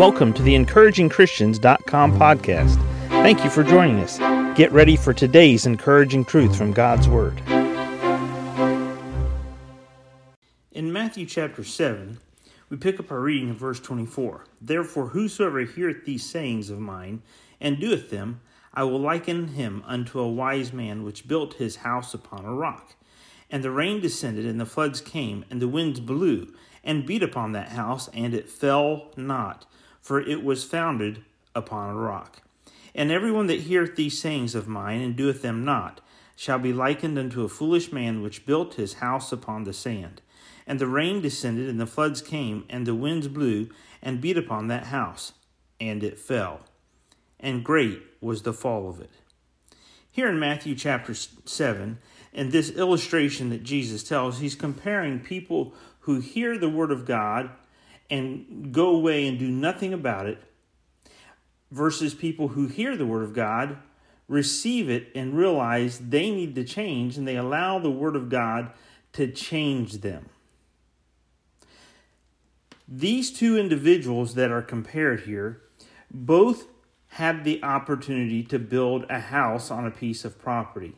Welcome to the encouragingchristians.com podcast. Thank you for joining us. Get ready for today's encouraging truth from God's Word. In Matthew chapter 7, we pick up our reading in verse 24. Therefore, whosoever heareth these sayings of mine and doeth them, I will liken him unto a wise man which built his house upon a rock. And the rain descended, and the floods came, and the winds blew, and beat upon that house, and it fell not for it was founded upon a rock. And every one that heareth these sayings of mine, and doeth them not, shall be likened unto a foolish man which built his house upon the sand. And the rain descended, and the floods came, and the winds blew, and beat upon that house, and it fell. And great was the fall of it. Here in Matthew chapter 7, in this illustration that Jesus tells, he's comparing people who hear the word of God and go away and do nothing about it versus people who hear the Word of God, receive it, and realize they need to change and they allow the Word of God to change them. These two individuals that are compared here both had the opportunity to build a house on a piece of property.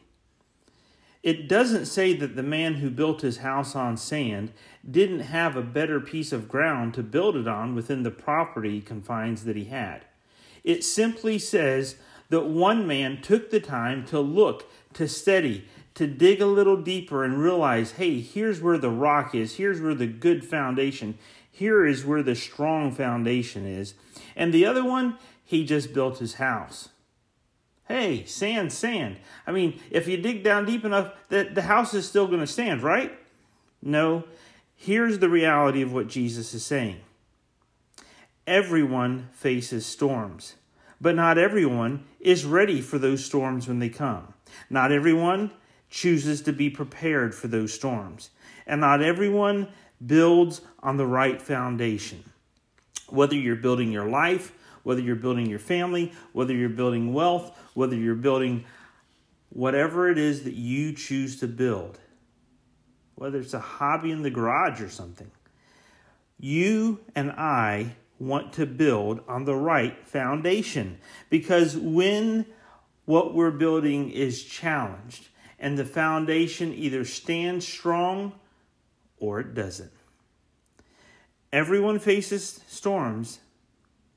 It doesn't say that the man who built his house on sand didn't have a better piece of ground to build it on within the property confines that he had. It simply says that one man took the time to look, to study, to dig a little deeper and realize hey, here's where the rock is, here's where the good foundation, here is where the strong foundation is. And the other one, he just built his house. Hey, sand, sand. I mean, if you dig down deep enough, the, the house is still going to stand, right? No. Here's the reality of what Jesus is saying everyone faces storms, but not everyone is ready for those storms when they come. Not everyone chooses to be prepared for those storms, and not everyone builds on the right foundation. Whether you're building your life, whether you're building your family, whether you're building wealth, whether you're building whatever it is that you choose to build, whether it's a hobby in the garage or something. You and I want to build on the right foundation because when what we're building is challenged and the foundation either stands strong or it doesn't. Everyone faces storms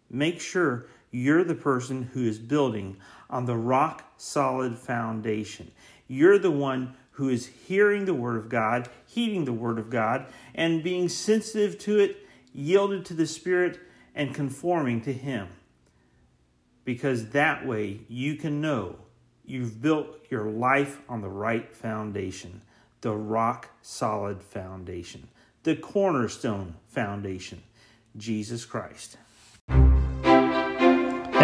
Make sure you're the person who is building on the rock solid foundation. You're the one who is hearing the Word of God, heeding the Word of God, and being sensitive to it, yielded to the Spirit, and conforming to Him. Because that way you can know you've built your life on the right foundation, the rock solid foundation, the cornerstone foundation, Jesus Christ.